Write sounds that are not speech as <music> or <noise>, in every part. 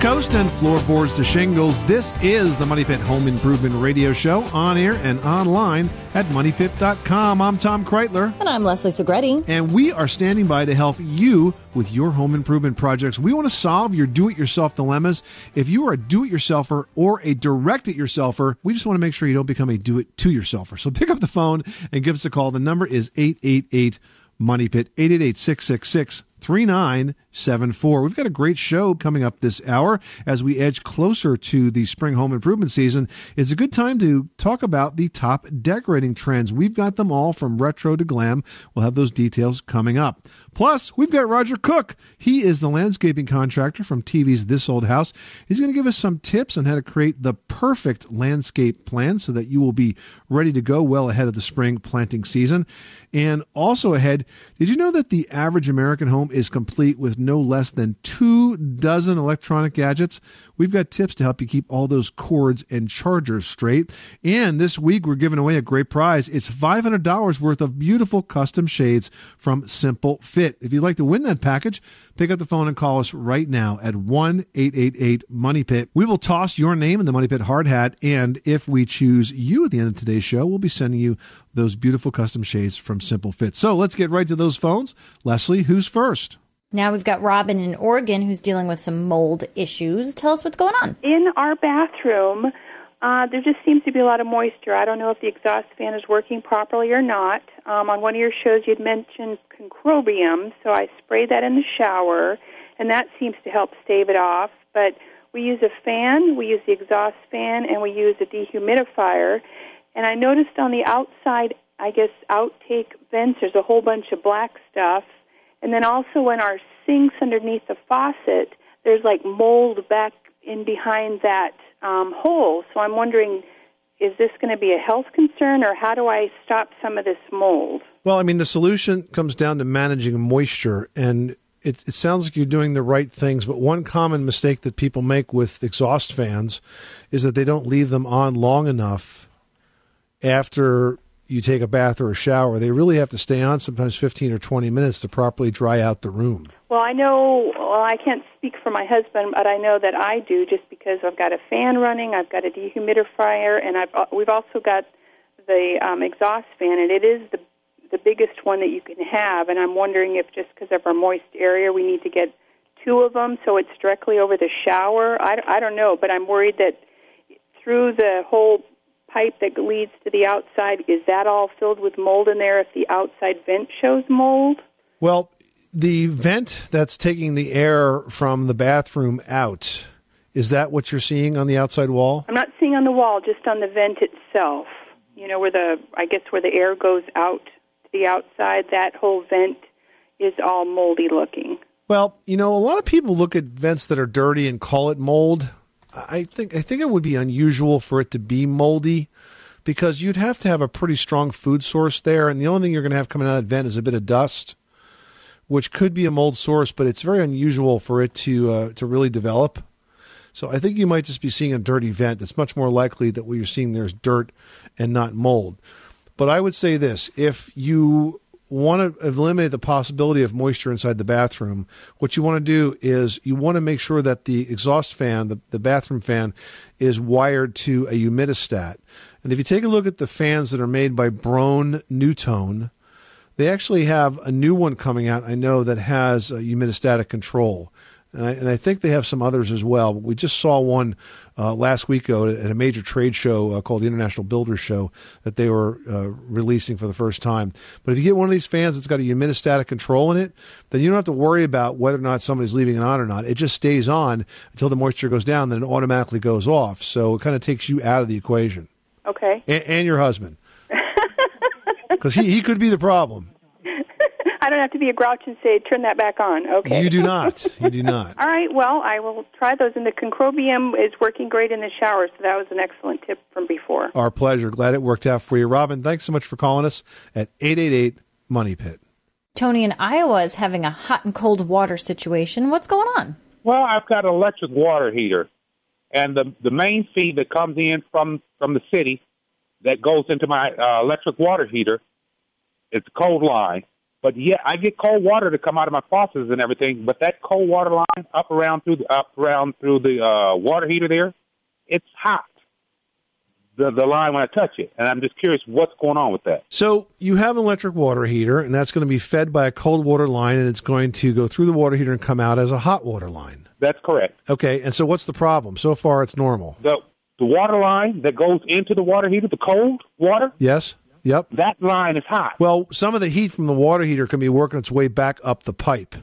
Coast and floorboards to shingles, this is the Money Pit Home Improvement Radio Show on air and online at moneypit.com. I'm Tom Kraeutler. And I'm Leslie Segrete. And we are standing by to help you with your home improvement projects. We want to solve your do it yourself dilemmas. If you are a do it yourselfer or a direct it yourselfer, we just want to make sure you don't become a do it to yourselfer. So pick up the phone and give us a call. The number is 888 Money Pit, 888 666 3974. We've got a great show coming up this hour as we edge closer to the spring home improvement season. It's a good time to talk about the top decorating trends. We've got them all from retro to glam. We'll have those details coming up. Plus, we've got Roger Cook. He is the landscaping contractor from TV's This Old House. He's going to give us some tips on how to create the perfect landscape plan so that you will be ready to go well ahead of the spring planting season. And also ahead, did you know that the average American home is complete with no less than two dozen electronic gadgets? We've got tips to help you keep all those cords and chargers straight. And this week, we're giving away a great prize. It's $500 worth of beautiful custom shades from Simple Fit. If you'd like to win that package, pick up the phone and call us right now at 1 888 Money Pit. We will toss your name in the Money Pit hard hat. And if we choose you at the end of today's show, we'll be sending you those beautiful custom shades from Simple Fit. So let's get right to those phones. Leslie, who's first? Now we've got Robin in Oregon who's dealing with some mold issues. Tell us what's going on. in our bathroom, uh, there just seems to be a lot of moisture. I don't know if the exhaust fan is working properly or not. Um, on one of your shows, you'd mentioned concrobium, so I sprayed that in the shower, and that seems to help stave it off. But we use a fan, we use the exhaust fan, and we use a dehumidifier. And I noticed on the outside, I guess, outtake vents, there's a whole bunch of black stuff. And then also in our sinks underneath the faucet, there's like mold back in behind that um, hole. So I'm wondering, is this going to be a health concern, or how do I stop some of this mold? Well, I mean, the solution comes down to managing moisture, and it, it sounds like you're doing the right things. But one common mistake that people make with exhaust fans is that they don't leave them on long enough after you take a bath or a shower. They really have to stay on sometimes 15 or 20 minutes to properly dry out the room. Well, I know, well, I can't speak for my husband, but I know that I do just because I've got a fan running, I've got a dehumidifier, and I've, we've also got the um, exhaust fan, and it is the the biggest one that you can have. And I'm wondering if just because of our moist area, we need to get two of them so it's directly over the shower. I, I don't know, but I'm worried that through the whole pipe that leads to the outside, is that all filled with mold in there if the outside vent shows mold? Well, the vent that's taking the air from the bathroom out, is that what you're seeing on the outside wall? I'm not seeing on the wall, just on the vent itself. You know, where the, I guess, where the air goes out to the outside, that whole vent is all moldy looking. Well, you know, a lot of people look at vents that are dirty and call it mold. I think I think it would be unusual for it to be moldy because you'd have to have a pretty strong food source there, and the only thing you're going to have coming out of that vent is a bit of dust, which could be a mold source, but it's very unusual for it to uh, to really develop. So I think you might just be seeing a dirty vent. It's much more likely that what you're seeing there is dirt and not mold. But I would say this: if you want to eliminate the possibility of moisture inside the bathroom, what you want to do is you want to make sure that the exhaust fan, the, the bathroom fan, is wired to a humidistat. And if you take a look at the fans that are made by Broan NuTone, they actually have a new one coming out, I know, that has a humidistatic control. And I, and I think they have some others as well. But we just saw one uh, last week ago at a major trade show uh, called the International Builders Show that they were uh, releasing for the first time. But if you get one of these fans that's got a humidistatic control in it, then you don't have to worry about whether or not somebody's leaving it on or not. It just stays on until the moisture goes down, then it automatically goes off. So it kind of takes you out of the equation. Okay. And, and your husband. Because he, he could be the problem. <laughs> I don't have to be a grouch and say, turn that back on. Okay. You do not. You do not. <laughs> All right, well, I will try those. And the concrobium is working great in the shower, so that was an excellent tip from before. Our pleasure. Glad it worked out for you. Robin, thanks so much for calling us at 888 Money Pit. Tony in Iowa is having a hot and cold water situation. What's going on? Well, I've got an electric water heater, and the the main feed that comes in from from the city that goes into my uh, electric water heater. It's a cold line, but yeah, I get cold water to come out of my faucets and everything. But that cold water line up around through the, up around through the uh, water heater there, it's hot. The the line when I touch it, and I'm just curious what's going on with that. So you have an electric water heater, and that's going to be fed by a cold water line, and it's going to go through the water heater and come out as a hot water line. That's correct. Okay, and so what's the problem? So far, it's normal. The the water line that goes into the water heater, the cold water, Yes. Yep. that line is hot. Well, some of the heat from the water heater can be working its way back up the pipe.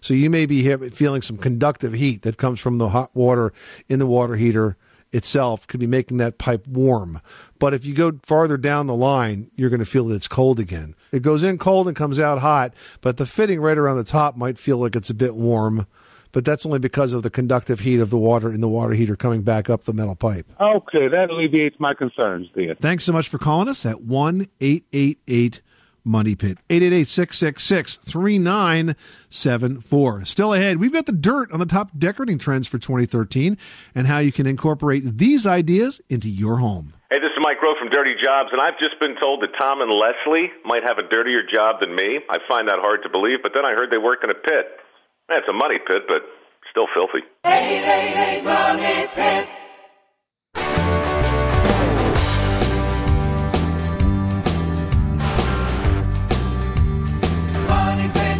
So you may be feeling some conductive heat that comes from the hot water in the water heater itself could be making that pipe warm. But if you go farther down the line, you're going to feel that it's cold again. It goes in cold and comes out hot, but the fitting right around the top might feel like it's a bit warm. But that's only because of the conductive heat of the water in the water heater coming back up the metal pipe. Okay, that alleviates my concerns then. Thanks so much for calling us at 1 888 Money Pit. 888 666 3974. Still ahead, we've got the dirt on the top decorating trends for 2013 and how you can incorporate these ideas into your home. Hey, this is Mike Rowe from Dirty Jobs, and I've just been told that Tom and Leslie might have a dirtier job than me. I find that hard to believe, but then I heard they work in a pit. It's a money pit, but still filthy. 888 Money Pit. Money Pit.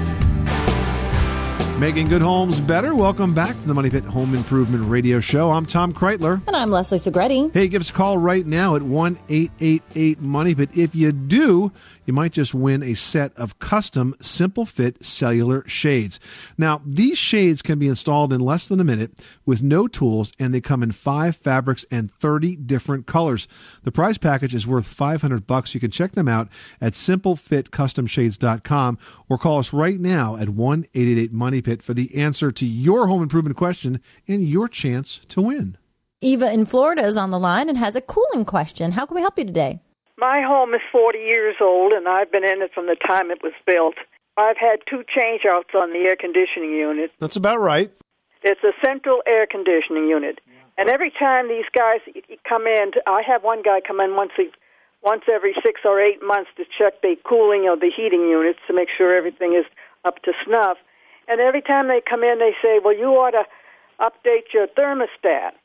Making good homes better. Welcome back to the Money Pit Home Improvement Radio Show. I'm Tom Kraeutler. And I'm Leslie Segrete. Hey, give us a call right now at 1 888 Money Pit. If you do, you might just win a set of custom Simple Fit cellular shades. Now, these shades can be installed in less than a minute with no tools, and they come in five fabrics and 30 different colors. The prize package is worth 500 bucks. You can check them out at simplefitcustomshades.com or call us right now at 1 888 Money Pit for the answer to your home improvement question and your chance to win. Eva in Florida is on the line and has a cooling question. How can we help you today? My home is 40 years old, and I've been in it from the time it was built. I've had two changeouts on the air conditioning unit. That's about right. It's a central air conditioning unit, and every time these guys come in, I have one guy come in once a, once every six or eight months to check the cooling of the heating units to make sure everything is up to snuff. And every time they come in, they say, "Well, you ought to update your thermostat."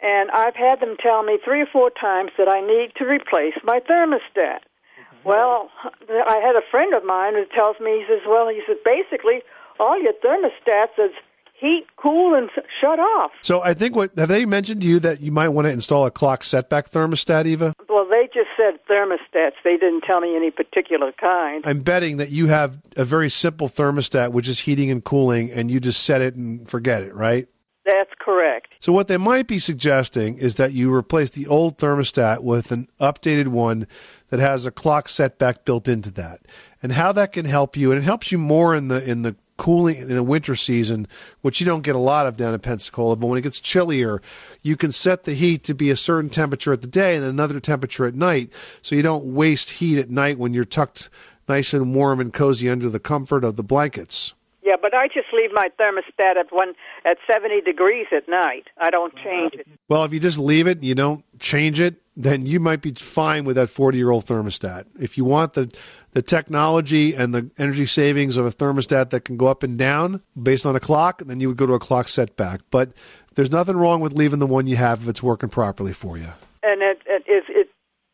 And I've had them tell me three or four times that I need to replace my thermostat. Mm-hmm. Well, I had a friend of mine who tells me, he says, well, he says, basically, all your thermostats is heat, cool, and shut off. So I think what have they mentioned to you that you might want to install a clock setback thermostat, Eva? Well, they just said thermostats. They didn't tell me any particular kind. I'm betting that you have a very simple thermostat, which is heating and cooling, and you just set it and forget it, right? That's correct. So what they might be suggesting is that you replace the old thermostat with an updated one that has a clock setback built into that. And how that can help you, and it helps you more in the in the cooling in the winter season, which you don't get a lot of down in Pensacola, but when it gets chillier, you can set the heat to be a certain temperature at the day and another temperature at night, so you don't waste heat at night when you're tucked nice and warm and cozy under the comfort of the blankets. Yeah, but I just leave my thermostat at one at 70 degrees at night. I don't change it. Well, if you just leave it, you don't change it, then you might be fine with that 40-year-old thermostat. If you want the the technology and the energy savings of a thermostat that can go up and down based on a clock, then you would go to a clock setback. But there's nothing wrong with leaving the one you have if it's working properly for you. And it, it, it, it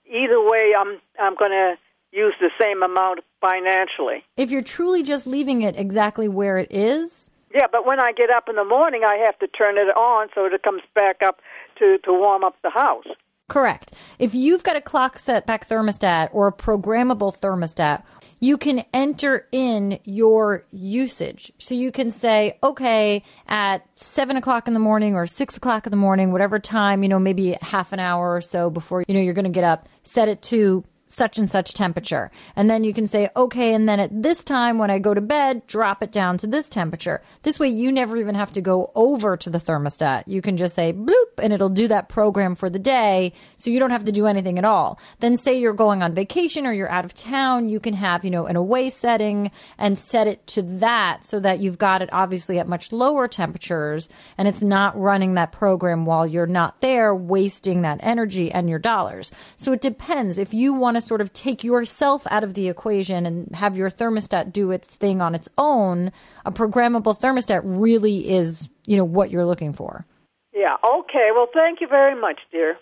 either way, I'm I'm going to use the same amount financially. If you're truly just leaving it exactly where it is, Yeah, but when I get up in the morning, I have to turn it on so it comes back up to to warm up the house. correct. If you've got a clock setback thermostat or a programmable thermostat, you can enter in your usage. So you can say, okay, at seven o'clock in the morning or six o'clock in the morning, whatever time, you know, maybe half an hour or so before, you know, you're going to get up, set it to such and such temperature. And then you can say, okay, and then at this time when I go to bed, drop it down to this temperature. This way you never even have to go over to the thermostat. You can just say bloop and it'll do that program for the day. So you don't have to do anything at all. Then say you're going on vacation or you're out of town, you can have, you know, an away setting and set it to that so that you've got it obviously at much lower temperatures and it's not running that program while you're not there, wasting that energy and your dollars. So it depends. If you want to sort of take yourself out of the equation and have your thermostat do its thing on its own, a programmable thermostat really is, you know, what you're looking for. Yeah. Okay. Well, thank you very much, dear.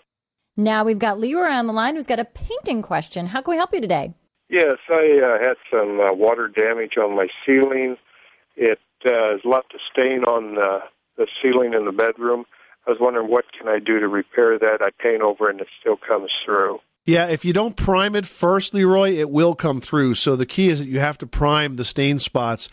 Now we've got Leroy on the line who's got a painting question. How can we help you today? Yes, I uh, had some uh, water damage on my ceiling. It uh, has left a stain on the, the ceiling in the bedroom. I was wondering what can I do to repair that. I paint over and it still comes through. Yeah, if you don't prime it first, Leroy, it will come through. So the key is that you have to prime the stain spots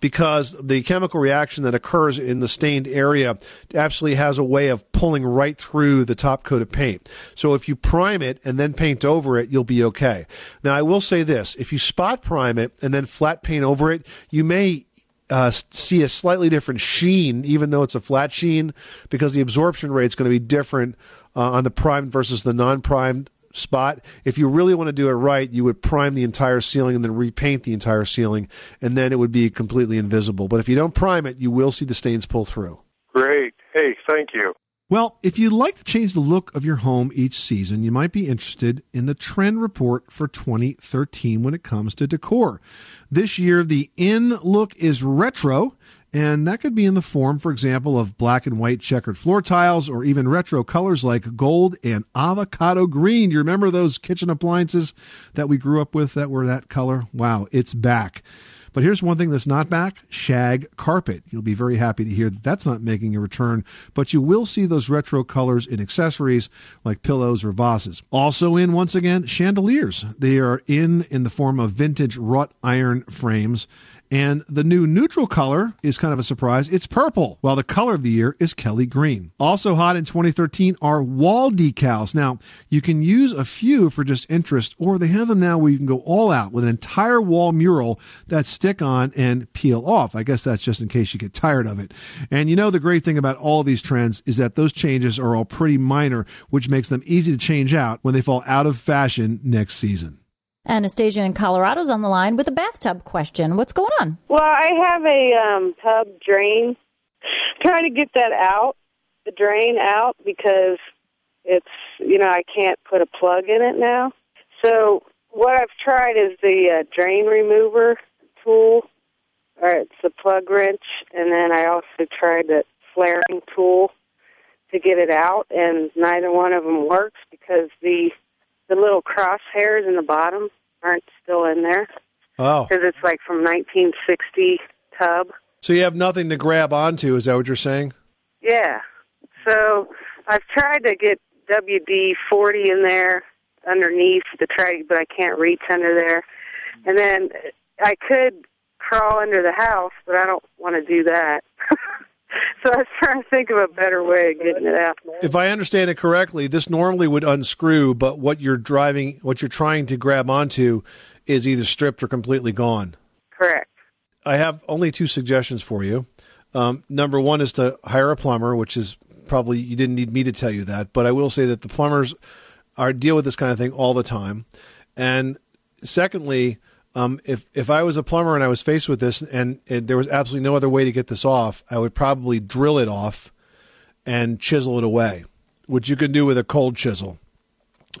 because the chemical reaction that occurs in the stained area absolutely has a way of pulling right through the top coat of paint. So if you prime it and then paint over it, you'll be okay. Now, I will say this if you spot prime it and then flat paint over it, you may uh, see a slightly different sheen, even though it's a flat sheen, because the absorption rate is going to be different uh, on the primed versus the non primed spot. If you really want to do it right, you would prime the entire ceiling and then repaint the entire ceiling, and then it would be completely invisible. But if you don't prime it, you will see the stains pull through. Great. Hey, thank you. Well, if you'd like to change the look of your home each season, you might be interested in the trend report for 2013 when it comes to decor. This year, the in look is retro, and that could be in the form, for example, of black and white checkered floor tiles or even retro colors like gold and avocado green. You remember those kitchen appliances that we grew up with that were that color? Wow, it's back. But here's one thing that's not back shag carpet. You'll be very happy to hear that that's not making a return, but you will see those retro colors in accessories like pillows or vases. Also in, once again, chandeliers. They are in in the form of vintage wrought iron frames. And the new neutral color is kind of a surprise. It's purple, while the color of the year is Kelly green. Also hot in 2013 are wall decals. Now, you can use a few for just interest, or they have them now where you can go all out with an entire wall mural that stick on and peel off. I guess that's just in case you get tired of it. And you know, the great thing about all these trends is that those changes are all pretty minor, which makes them easy to change out when they fall out of fashion next season. Anastasia in Colorado's on the line with a bathtub question. What's going on? Well, I have a um, tub drain. <laughs> Trying to get that out, the drain out, because it's you know I can't put a plug in it now. So what I've tried is the uh, drain remover tool, or it's a plug wrench, and then I also tried the flaring tool to get it out, and neither one of them works because the the little crosshairs in the bottom aren't still in there Oh. because it's like from 1960 tub. So you have nothing to grab onto, is that what you're saying? Yeah. So I've tried to get WD 40 in there underneath the try, but I can't reach under there. And then I could crawl under the house, but I don't want to do that. <laughs> <laughs> so I was trying to think of a better way of getting it out. If I understand it correctly, this normally would unscrew, but what you're driving, what you're trying to grab onto is either stripped or completely gone. Correct. I have only two suggestions for you. Um, number one is to hire a plumber, which is probably you didn't need me to tell you that, but I will say that the plumbers are deal with this kind of thing all the time. And secondly, um, if if I was a plumber and I was faced with this and, and there was absolutely no other way to get this off, I would probably drill it off and chisel it away, which you can do with a cold chisel.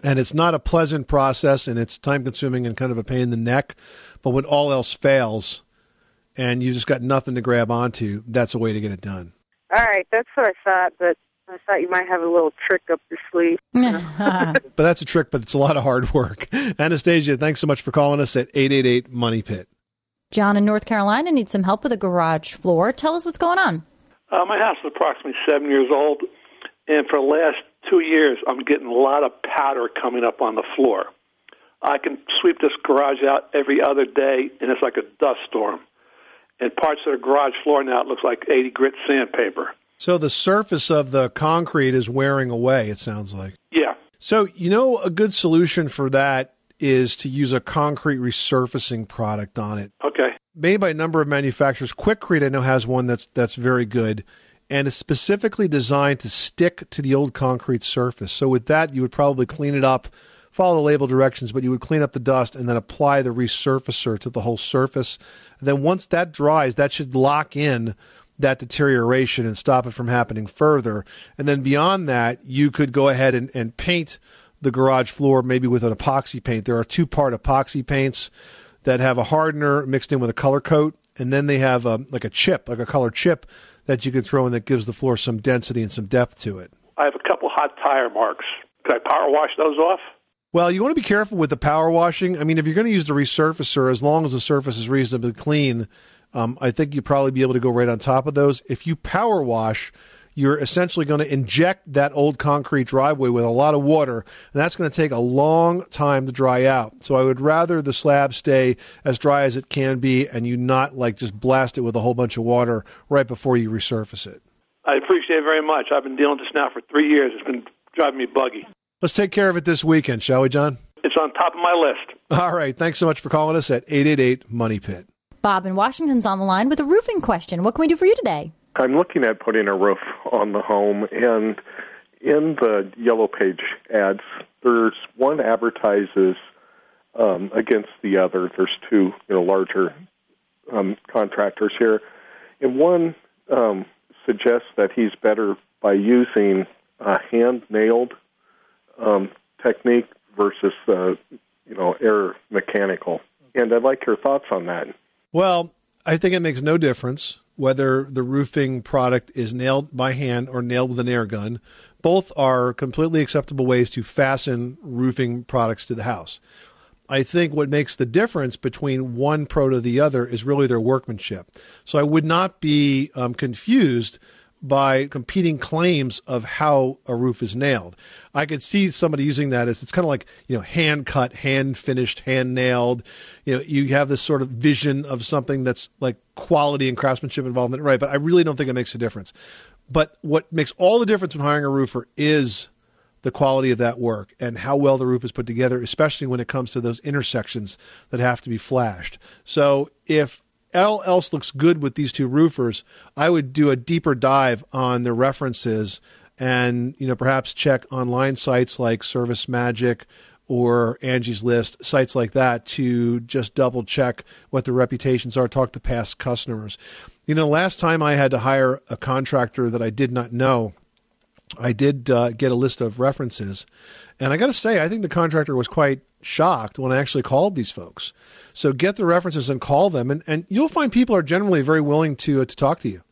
And it's not a pleasant process and it's time consuming and kind of a pain in the neck. But when all else fails and you just got nothing to grab onto, that's a way to get it done. All right, that's what I thought, but I thought you might have a little trick up your sleeve. <laughs> <laughs> But that's a trick, but it's a lot of hard work. <laughs> Anastasia, thanks so much for calling us at 888 Money Pit. John in North Carolina needs some help with a garage floor. Tell us what's going on. Uh, my house is approximately seven years old, and for the last two years, I'm getting a lot of powder coming up on the floor. I can sweep this garage out every other day, and it's like a dust storm. And parts of the garage floor now it looks like 80 grit sandpaper. So the surface of the concrete is wearing away, it sounds like. Yeah. So, you know, a good solution for that is to use a concrete resurfacing product on it. Okay. Made by a number of manufacturers. Quikrete I know has one that's that's very good and it's specifically designed to stick to the old concrete surface. So with that you would probably clean it up, follow the label directions, but you would clean up the dust and then apply the resurfacer to the whole surface. And then once that dries, that should lock in that deterioration and stop it from happening further. And then beyond that, you could go ahead and, and paint the garage floor maybe with an epoxy paint. There are two part epoxy paints that have a hardener mixed in with a color coat, and then they have a, like a chip, like a color chip that you can throw in that gives the floor some density and some depth to it. I have a couple hot tire marks. Could I power wash those off? Well, you want to be careful with the power washing. I mean, if you're going to use the resurfacer, as long as the surface is reasonably clean, um, I think you'd probably be able to go right on top of those. If you power wash, you're essentially going to inject that old concrete driveway with a lot of water, and that's going to take a long time to dry out. So I would rather the slab stay as dry as it can be, and you not like just blast it with a whole bunch of water right before you resurface it. I appreciate it very much. I've been dealing with this now for three years. It's been driving me buggy. Let's take care of it this weekend, shall we, John? It's on top of my list. All right. Thanks so much for calling us at 888 Money Pit. Bob in Washington's on the line with a roofing question. What can we do for you today? I'm looking at putting a roof on the home, and in the yellow page ads, there's one advertises um, against the other. There's two, you know, larger um, contractors here, and one um, suggests that he's better by using a hand nailed um, technique versus the, you know, air mechanical. And I'd like your thoughts on that. Well, I think it makes no difference whether the roofing product is nailed by hand or nailed with an air gun. Both are completely acceptable ways to fasten roofing products to the house. I think what makes the difference between one pro to the other is really their workmanship. So I would not be um, confused by competing claims of how a roof is nailed. I could see somebody using that as it's kind of like, you know, hand cut, hand finished, hand nailed. You know, you have this sort of vision of something that's like quality and craftsmanship involved in it, right? But I really don't think it makes a difference. But what makes all the difference when hiring a roofer is the quality of that work and how well the roof is put together, especially when it comes to those intersections that have to be flashed. So if all else looks good with these two roofers, I would do a deeper dive on the references and you know perhaps check online sites like Service Magic or Angie's List, sites like that to just double check what the reputations are, talk to past customers. You know, last time I had to hire a contractor that I did not know, I did uh, get a list of references. And I got to say, I think the contractor was quite shocked when I actually called these folks. So get the references and call them, and, and you'll find people are generally very willing to uh, to talk to you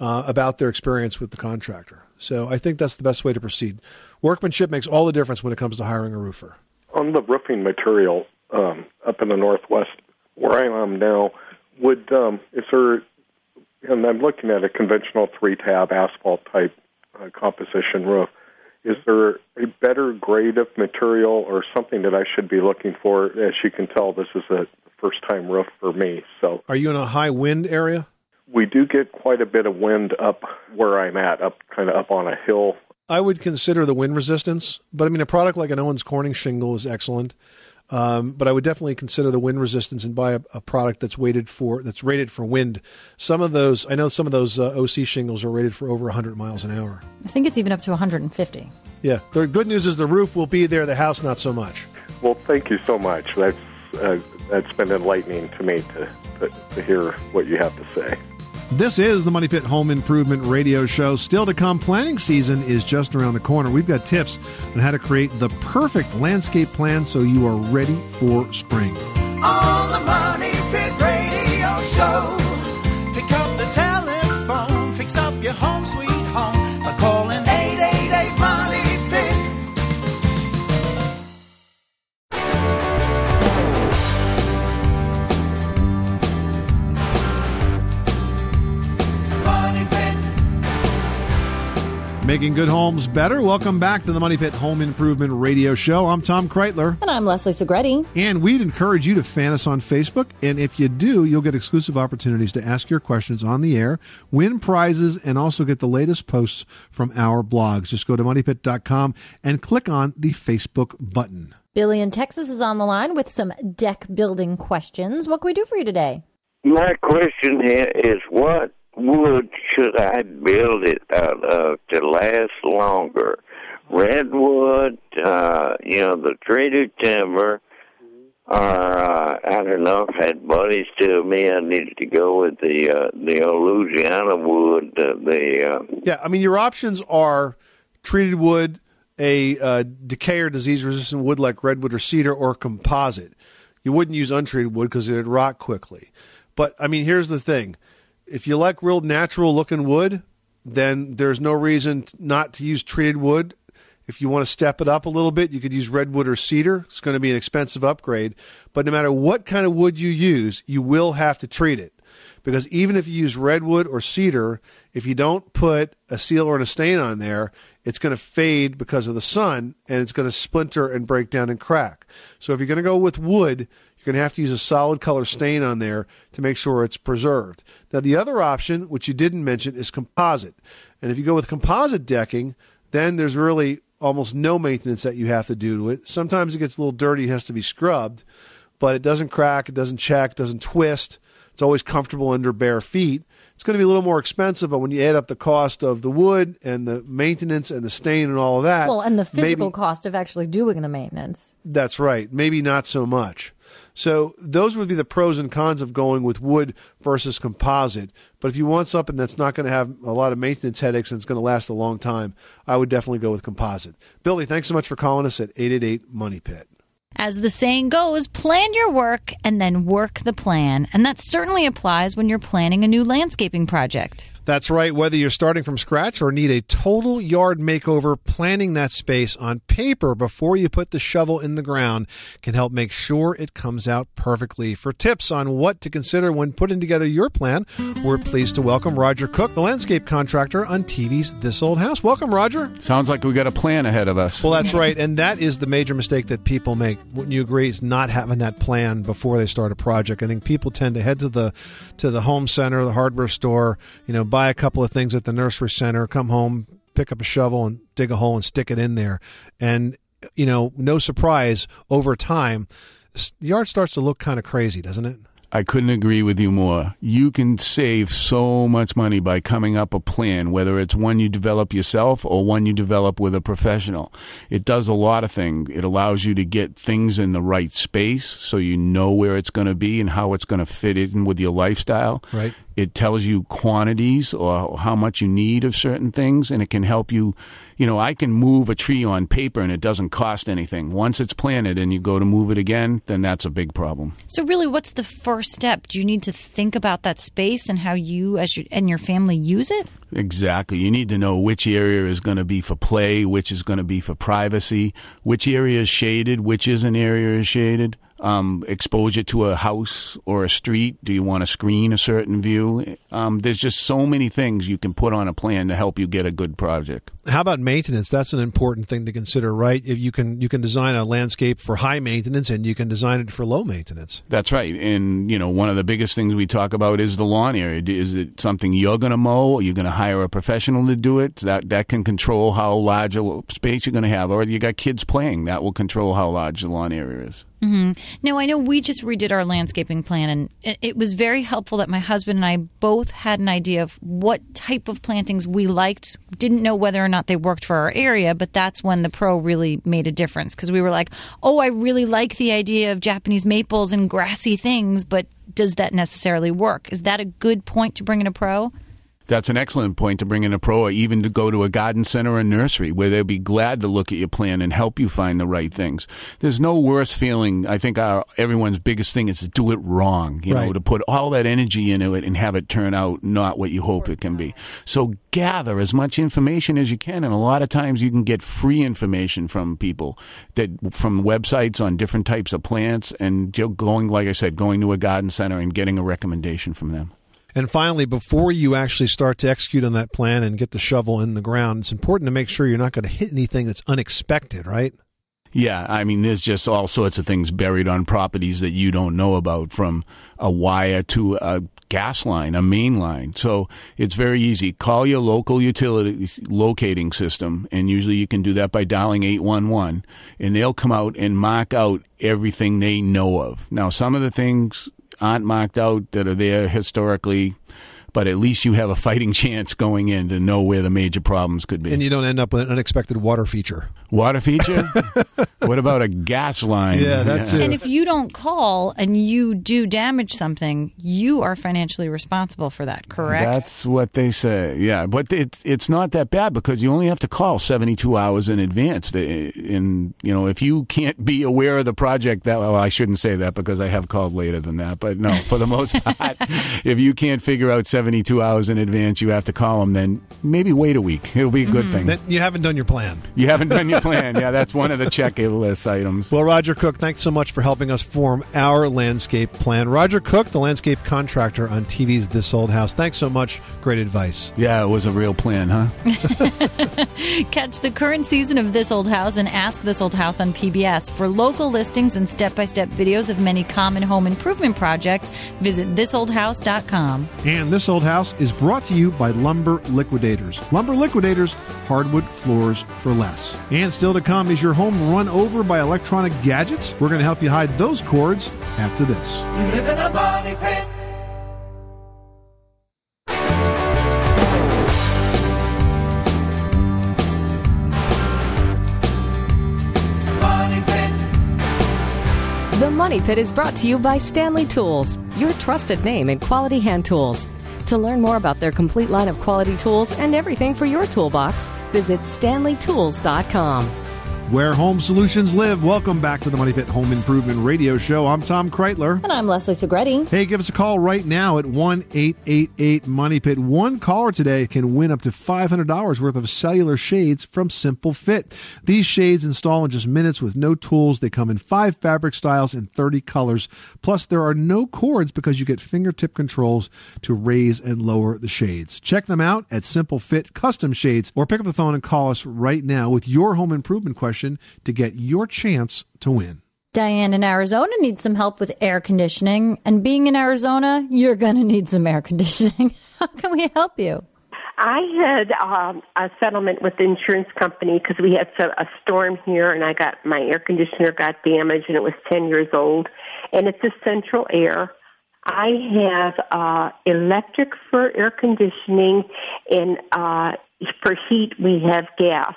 uh, about their experience with the contractor. So I think that's the best way to proceed. Workmanship makes all the difference when it comes to hiring a roofer. On the roofing material um, up in the northwest, where I am now, would um, is there? And I'm looking at a conventional three-tab asphalt type uh, composition roof. Is there a better grade of material or something that I should be looking for? As you can tell, this is a first time roof for me. So, are you in a high wind area? We do get quite a bit of wind up where I'm at, up kind of up on a hill. I would consider the wind resistance, but I mean, a product like an Owens Corning shingle is excellent. Um, but I would definitely consider the wind resistance and buy a, a, product that's weighted for that's rated for wind. Some of those, I know, some of those uh, OC shingles are rated for over 100 miles an hour. I think it's even up to 150. Yeah. The good news is the roof will be there, the house not so much. Well, thank you so much. That's uh, that's been enlightening to me to, to to hear what you have to say. This is the Money Pit Home Improvement Radio Show. Still to come, planning season is just around the corner. We've got tips on how to create the perfect landscape plan so you are ready for spring. Making good homes better. Welcome back to the Money Pit Home Improvement Radio Show. I'm Tom Kraeutler. And I'm Leslie Segrete. And we'd encourage you to fan us on Facebook. And if you do, you'll get exclusive opportunities to ask your questions on the air, win prizes, and also get the latest posts from our blogs. Just go to moneypit.com and click on the Facebook button. Billy in Texas is on the line with some deck building questions. What can we do for you today? My question here is what wood should I build it out of to last longer? Redwood, uh, you know, the treated timber, or uh, I don't know. I've had buddies tell me I needed to go with the uh, the old Louisiana wood. Uh, the uh, Yeah, I mean, your options are treated wood, a uh, decay or disease resistant wood like redwood or cedar, or composite. You wouldn't use untreated wood because it'd rot quickly. But, I mean, here's the thing if you like real natural looking wood, then there's no reason not to use treated wood. If you want to step it up a little bit, you could use redwood or cedar. It's going to be an expensive upgrade. But no matter what kind of wood you use, you will have to treat it. Because even if you use redwood or cedar, if you don't put a seal or a stain on there, it's going to fade because of the sun and it's going to splinter and break down and crack. So if you're going to go with wood, you're going to have to use a solid color stain on there to make sure it's preserved. Now, the other option, which you didn't mention, is composite. And if you go with composite decking, then there's really almost no maintenance that you have to do to it. Sometimes it gets a little dirty, it has to be scrubbed, but it doesn't crack, it doesn't check, it doesn't twist. It's always comfortable under bare feet. It's going to be a little more expensive, but when you add up the cost of the wood and the maintenance and the stain and all of that, Well, and the physical maybe- cost of actually doing the maintenance. that's right. Maybe not so much. So those would be the pros and cons of going with wood versus composite. But if you want something that's not going to have a lot of maintenance headaches and it's going to last a long time, I would definitely go with composite. Billy, thanks so much for calling us at 888 Money Pit. As the saying goes, plan your work and then work the plan. And that certainly applies when you're planning a new landscaping project. That's right. Whether you're starting from scratch or need a total yard makeover, planning that space on paper before you put the shovel in the ground can help make sure it comes out perfectly. For tips on what to consider when putting together your plan, we're pleased to welcome Roger Cook, the landscape contractor on TV's This Old House. Welcome, Roger. Sounds like we got a plan ahead of us. Well, that's right. And that is the major mistake that people make. Wouldn't you agree? Is not having that plan before they start a project. I think people tend to head to the to the home center, the hardware store, you know, buy a couple of things at the nursery center, come home, pick up a shovel and dig a hole and stick it in there. And you know, no surprise, over time, the yard starts to look kind of crazy, doesn't it? I couldn't agree with you more. You can save so much money by coming up a plan, whether it's one you develop yourself or one you develop with a professional. It does a lot of things. It allows you to get things in the right space so you know where it's going to be and how it's going to fit in with your lifestyle. Right. It tells you quantities or how much you need of certain things, and it can help you. You know, I can move a tree on paper and it doesn't cost anything. Once it's planted and you go to move it again, then that's a big problem. So, really, what's the first step? Do you need to think about that space and how you as your, and your family use it? Exactly. You need to know which area is going to be for play, which is going to be for privacy, which area is shaded, which isn't area is shaded. Um, exposure to a house or a street. Do you want to screen a certain view? Um, there's just so many things you can put on a plan to help you get a good project. How about maintenance? That's an important thing to consider, right? If you can you can design a landscape for high maintenance and you can design it for low maintenance. That's right. And, you know, one of the biggest things we talk about is the lawn area. Is it something you're going to mow or you're going to hire a professional to do it? That, that can control how large a space you're going to have. Or you got kids playing. That will control how large the lawn area is. Hmm No, I know we just redid our landscaping plan, and it was very helpful that my husband and I both had an idea of what type of plantings we liked. Didn't know whether or not they worked for our area, but that's when the pro really made a difference because we were like, oh, I really like the idea of Japanese maples and grassy things, but does that necessarily work? Is that a good point to bring in a pro? That's an excellent point to bring in a pro or even to go to a garden center or nursery where they'll be glad to look at your plan and help you find the right things. There's no worse feeling. I think our, everyone's biggest thing is to do it wrong, you know, to put all that energy into it and have it turn out not what you hope it can be. So gather as much information as you can. And a lot of times you can get free information from people that from websites on different types of plants and going, like I said, going to a garden center and getting a recommendation from them. And finally, before you actually start to execute on that plan and get the shovel in the ground, it's important to make sure you're not going to hit anything that's unexpected, right? Yeah, I mean, there's just all sorts of things buried on properties that you don't know about, from a wire to a gas line, a main line. So it's very easy. Call your local utility locating system, and usually you can do that by dialing 811, and they'll come out and mark out everything they know of. Now, some of the things aren't marked out that are there historically but at least you have a fighting <laughs> chance going in to know where the major problems could be. And you don't end up with an unexpected water feature. Water feature? <laughs> what about a gas line? Yeah, that's it. And if you don't call and you do damage something, you are financially responsible for that, correct? That's what they say. Yeah, but it, it's not that bad because you only have to call 72 hours in advance. And, you know, if you can't be aware of the project that, well, I shouldn't say that because I have called later than that. But no, for the most <laughs> part, if you can't figure out 72 hours in advance, you have to call them, then maybe wait a week. It'll be a good mm-hmm. thing. Then you haven't done your plan. You haven't done your <laughs> plan. Yeah, that's one of the checklist items. Well, Roger Cook, thanks so much for helping us form our landscape plan. Roger Cook, the landscape contractor on TV's This Old House. Thanks so much. Great advice. Yeah, it was a real plan, huh? <laughs> Catch the current season of This Old House and Ask This Old House on PBS. For local listings and step by step videos of many common home improvement projects, visit thisoldhouse.com. And This Old House is brought to you by Lumber Liquidators. Lumber Liquidators, hardwood floors for less. And still to come is your home run over by electronic gadgets. We're going to help you hide those cords after this. You live in a money pit. Money pit. The Money Pit is brought to you by Stanley Tools, your trusted name in quality hand tools. To learn more about their complete line of quality tools and everything for your toolbox, visit stanleytools.com. Where home solutions live. Welcome back to the Money Pit Home Improvement Radio Show. I'm Tom Kraeutler. And I'm Leslie Segrete. Hey, give us a call right now at 1 888 Money Pit. One caller today can win up to $500 worth of cellular shades from Simple Fit. These shades install in just minutes with no tools. They come in five fabric styles and 30 colors. Plus, there are no cords because you get fingertip controls to raise and lower the shades. Check them out at Simple Fit Custom Shades or pick up the phone and call us right now with your home improvement question to get your chance to win. Diane in Arizona needs some help with air conditioning. And being in Arizona, you're going to need some air conditioning. <laughs> How can we help you? I had um, a settlement with the insurance company because we had so- a storm here, and I got my air conditioner got damaged, and it was ten years old, and it's a central air. I have uh, electric for air conditioning, and uh, for heat we have gas.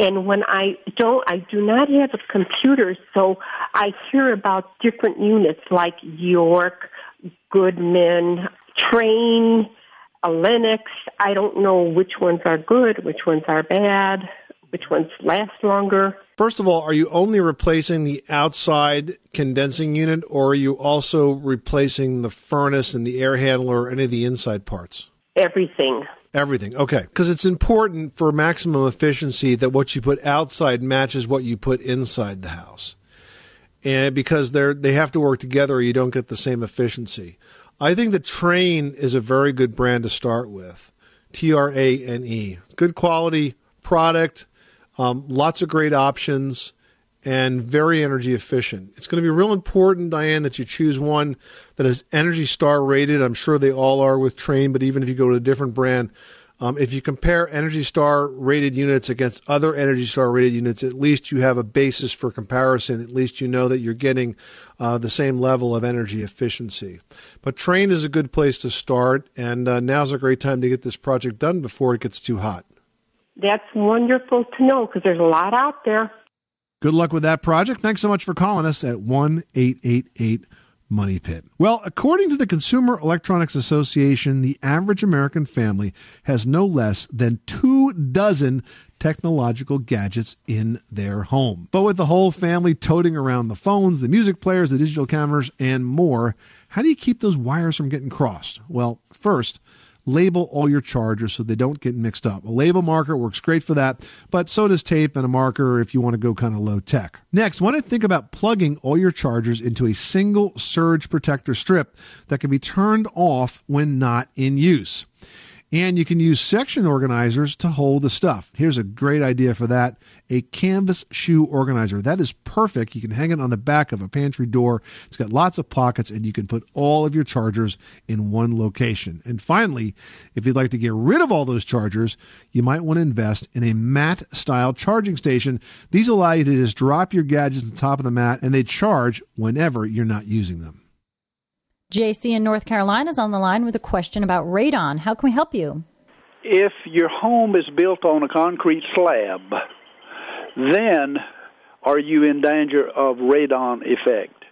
And when I don't, I do not have a computer, so I hear about different units like York, Goodman, Trane, Lennox. I don't know which ones are good, which ones are bad, which ones last longer. First of all, are you only replacing the outside condensing unit, or are you also replacing the furnace and the air handler or any of the inside parts? Everything. Everything. Okay. Because it's important for maximum efficiency that what you put outside matches what you put inside the house. And because they're, they have to work together or you don't get the same efficiency. I think the Trane is a very good brand to start with. T R A N E. Good quality product, um, lots of great options, and very energy efficient. It's going to be real important, Diane, that you choose one that is Energy Star rated. I'm sure they all are with Trane, but even if you go to a different brand, um, if you compare Energy Star rated units against other Energy Star rated units, at least you have a basis for comparison. At least you know that you're getting uh, the same level of energy efficiency. But Trane is a good place to start, and uh, now's a great time to get this project done before it gets too hot. That's wonderful to know because there's a lot out there. Good luck with that project. Thanks so much for calling us at 1 888 Money Pit. Well, according to the Consumer Electronics Association, the average American family has no less than two dozen technological gadgets in their home. But with the whole family toting around the phones, the music players, the digital cameras, and more, how do you keep those wires from getting crossed? Well, first, label all your chargers so they don't get mixed up. A label marker works great for that, but so does tape and a marker if you want to go kind of low tech. Next, want to think about plugging all your chargers into a single surge protector strip that can be turned off when not in use. And you can use section organizers to hold the stuff. Here's a great idea for that a canvas shoe organizer. That is perfect. You can hang it on the back of a pantry door. It's got lots of pockets, and you can put all of your chargers in one location. And finally, if you'd like to get rid of all those chargers, you might want to invest in a mat style charging station. These allow you to just drop your gadgets on top of the mat, and they charge whenever you're not using them. JC in North Carolina is on the line with a question about radon. How can we help you? If your home is built on a concrete slab, then are you in danger of radon effect?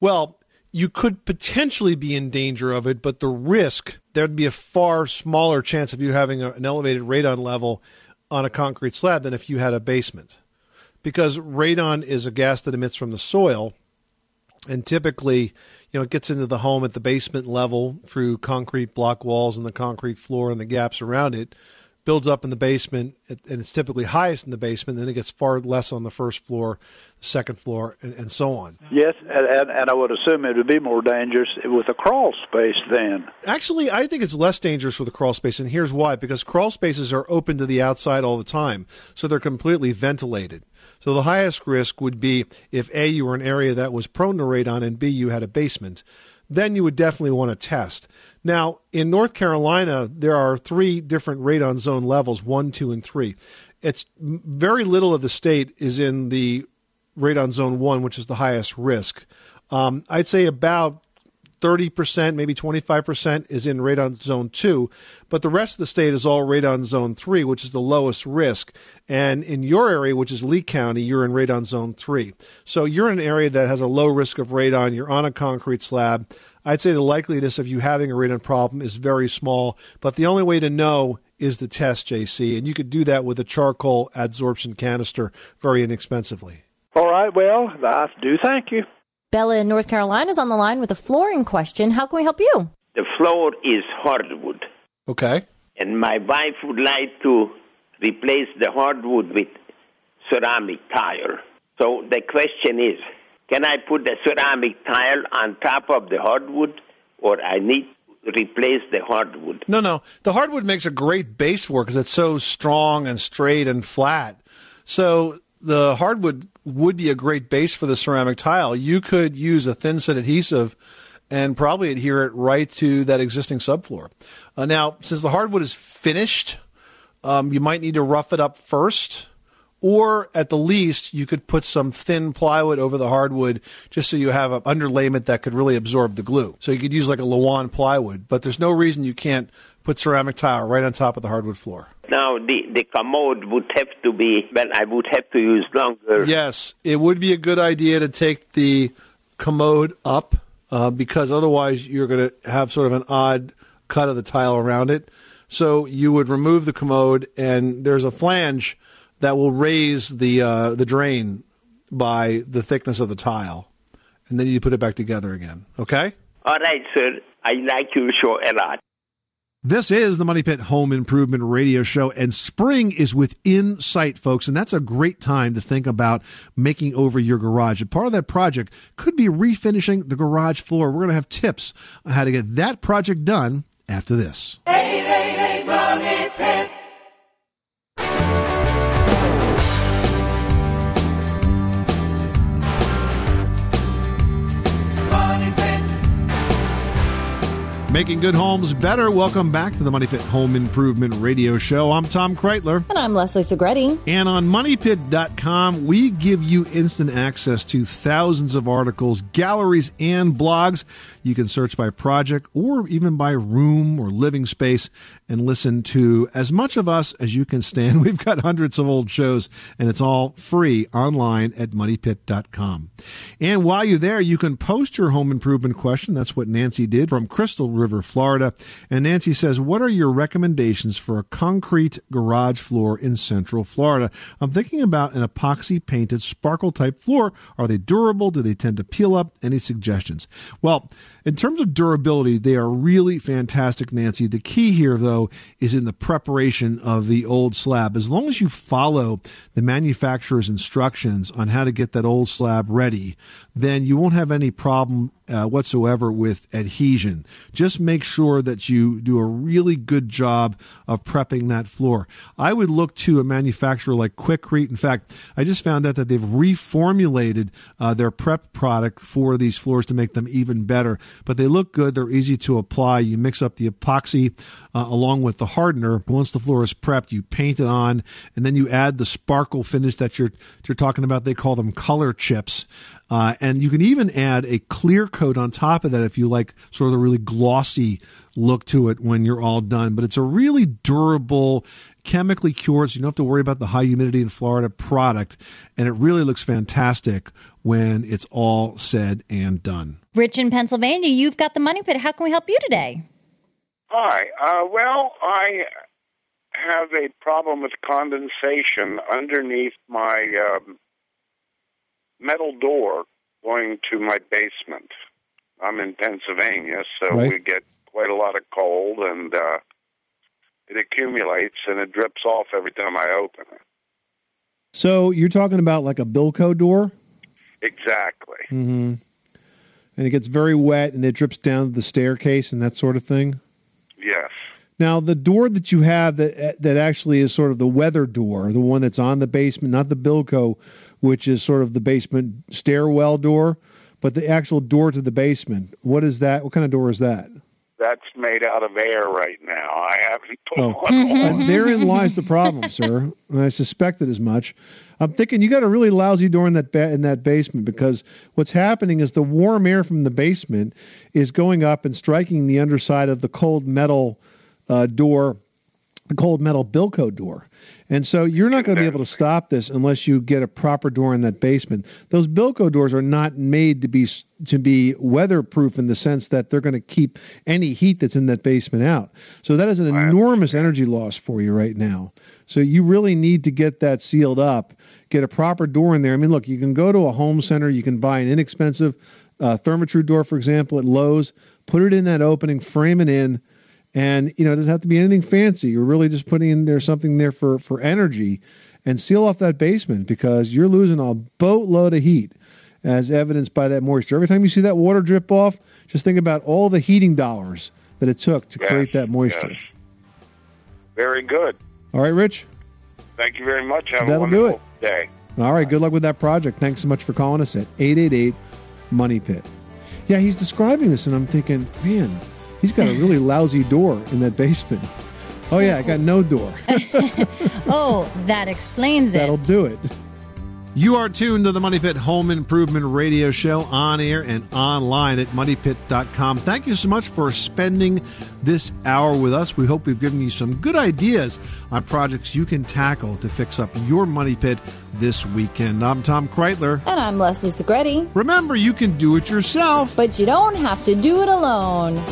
Well, you could potentially be in danger of it, but the risk, there'd be a far smaller chance of you having a, an elevated radon level on a concrete slab than if you had a basement. Because radon is a gas that emits from the soil, and typically, you know, it gets into the home at the basement level through concrete block walls and the concrete floor and the gaps around it builds up in the basement, and it's typically highest in the basement. Then it gets far less on the first floor, second floor, and, and so on. Yes, and, and, and I would assume it would be more dangerous with a crawl space then. Actually, I think it's less dangerous with a crawl space, and here's why: because crawl spaces are open to the outside all the time, so they're completely ventilated. So the highest risk would be if A, you were an area that was prone to radon, and B, you had a basement. Then you would definitely want to test. Now, in North Carolina, there are three different radon zone levels one, two, and three. It's very little of the state is in the radon zone one, which is the highest risk. Um, I'd say about 30%, maybe 25% is in radon zone 2, but the rest of the state is all radon zone 3, which is the lowest risk. And in your area, which is Lee County, you're in radon zone 3. So you're in an area that has a low risk of radon, you're on a concrete slab. I'd say the likeliness of you having a radon problem is very small, but the only way to know is to test JC, and you could do that with a charcoal adsorption canister very inexpensively. All right, well, I do thank you. Bella in North Carolina is on the line with a flooring question. How can we help you? The floor is hardwood. Okay. And my wife would like to replace the hardwood with ceramic tile. So the question is, can I put the ceramic tile on top of the hardwood or I need to replace the hardwood? No, no. The hardwood makes a great base for it because it's so strong and straight and flat. So the hardwood would be a great base for the ceramic tile. You could use a thin set adhesive and probably adhere it right to that existing subfloor. Uh, now, since the hardwood is finished, um, you might need to rough it up first. Or at the least, you could put some thin plywood over the hardwood just so you have an underlayment that could really absorb the glue. So you could use like a Lauan plywood, but there's no reason you can't put ceramic tile right on top of the hardwood floor. Now, the, the commode would have to be, well, I would have to use longer. Yes, it would be a good idea to take the commode up uh, because otherwise you're going to have sort of an odd cut of the tile around it. So you would remove the commode, and there's a flange that will raise the uh, the drain by the thickness of the tile, and then you put it back together again. Okay. All right, sir. I like your show a lot. This is the Money Pit Home Improvement Radio Show, and spring is within sight, folks, and that's a great time to think about making over your garage. And part of that project could be refinishing the garage floor. We're going to have tips on how to get that project done after this. 888 Money Pit. Making good homes better. Welcome back to the Money Pit Home Improvement Radio Show. I'm Tom Kraeutler. And I'm Leslie Segrete. And on MoneyPit.com, we give you instant access to thousands of articles, galleries, and blogs. You can search by project or even by room or living space and listen to as much of us as you can stand. <laughs> We've got hundreds of old shows, and it's all free online at MoneyPit.com. And while you're there, you can post your home improvement question. That's what Nancy did from Crystal River, Florida. And Nancy says, What are your recommendations for a concrete garage floor in Central Florida? I'm thinking about an epoxy painted sparkle type floor. Are they durable? Do they tend to peel up? Any suggestions? Well, in terms of durability, they are really fantastic, Nancy. The key here, though, is in the preparation of the old slab. As long as you follow the manufacturer's instructions on how to get that old slab ready, then you won't have any problem uh, whatsoever with adhesion. Just make sure that you do a really good job of prepping that floor. I would look to a manufacturer like Quikrete. In fact, I just found out that they've reformulated uh, their prep product for these floors to make them even better. But they look good. They're easy to apply. You mix up the epoxy uh, along with the hardener. Once the floor is prepped, you paint it on, and then you add the sparkle finish that you're you're talking about. They call them color chips. Uh, and you can even add a clear coat on top of that if you like sort of the really glossy look to it when you're all done. But it's a really durable, chemically cured, so you don't have to worry about the high humidity in Florida product. And it really looks fantastic when it's all said and done. Rich in Pennsylvania, you've got the money pit. How can we help you today? Hi. Uh, well, I have a problem with condensation underneath my um, metal door going to my basement. I'm in Pennsylvania, so Right. we get quite a lot of cold, and uh, it accumulates and it drips off every time I open it. So you're talking about like a Bilco door? Exactly. Mm-hmm. And it gets very wet and it drips down the staircase and that sort of thing? Yes. Now, the door that you have that that actually is sort of the weather door, the one that's on the basement, not the Bilco, which is sort of the basement stairwell door, but the actual door to the basement. What is that? What kind of door is that? That's made out of air right now. I haven't put Oh, one on. and therein lies the problem, sir. And I suspected as much. I'm thinking you got a really lousy door in that ba- in that basement because what's happening is the warm air from the basement is going up and striking the underside of the cold metal uh, door, the cold metal Bilco door. And so you're not going to be able to stop this unless you get a proper door in that basement. Those Bilco doors are not made to be to be weatherproof in the sense that they're going to keep any heat that's in that basement out. So that is an enormous energy loss for you right now. So you really need to get that sealed up, get a proper door in there. I mean, look, you can go to a home center, you can buy an inexpensive uh, Therma-Tru door, for example, at Lowe's, put it in that opening, frame it in, and you know it doesn't have to be anything fancy. You're really just putting in there something there for for energy, and seal off that basement because you're losing a boatload of heat, as evidenced by that moisture. Every time you see that water drip off, just think about all the heating dollars that it took to Yes, create that moisture. yes. Very good. All right, Rich. Thank you very much. Have That'll a do wonderful day. All right, good luck with that project. Thanks so much for calling us at 888 Money Pit. Yeah, he's describing this, and I'm thinking, man, he's got a <laughs> really lousy door in that basement. Oh, yeah, I got no door. <laughs> oh, that explains it. That'll do it. You are tuned to the Money Pit Home Improvement Radio Show on air and online at moneypit.com. Thank you so much for spending this hour with us. We hope we've given you some good ideas on projects you can tackle to fix up your money pit this weekend. I'm Tom Kraeutler. And I'm Leslie Segrete. Remember, you can do it yourself, but you don't have to do it alone.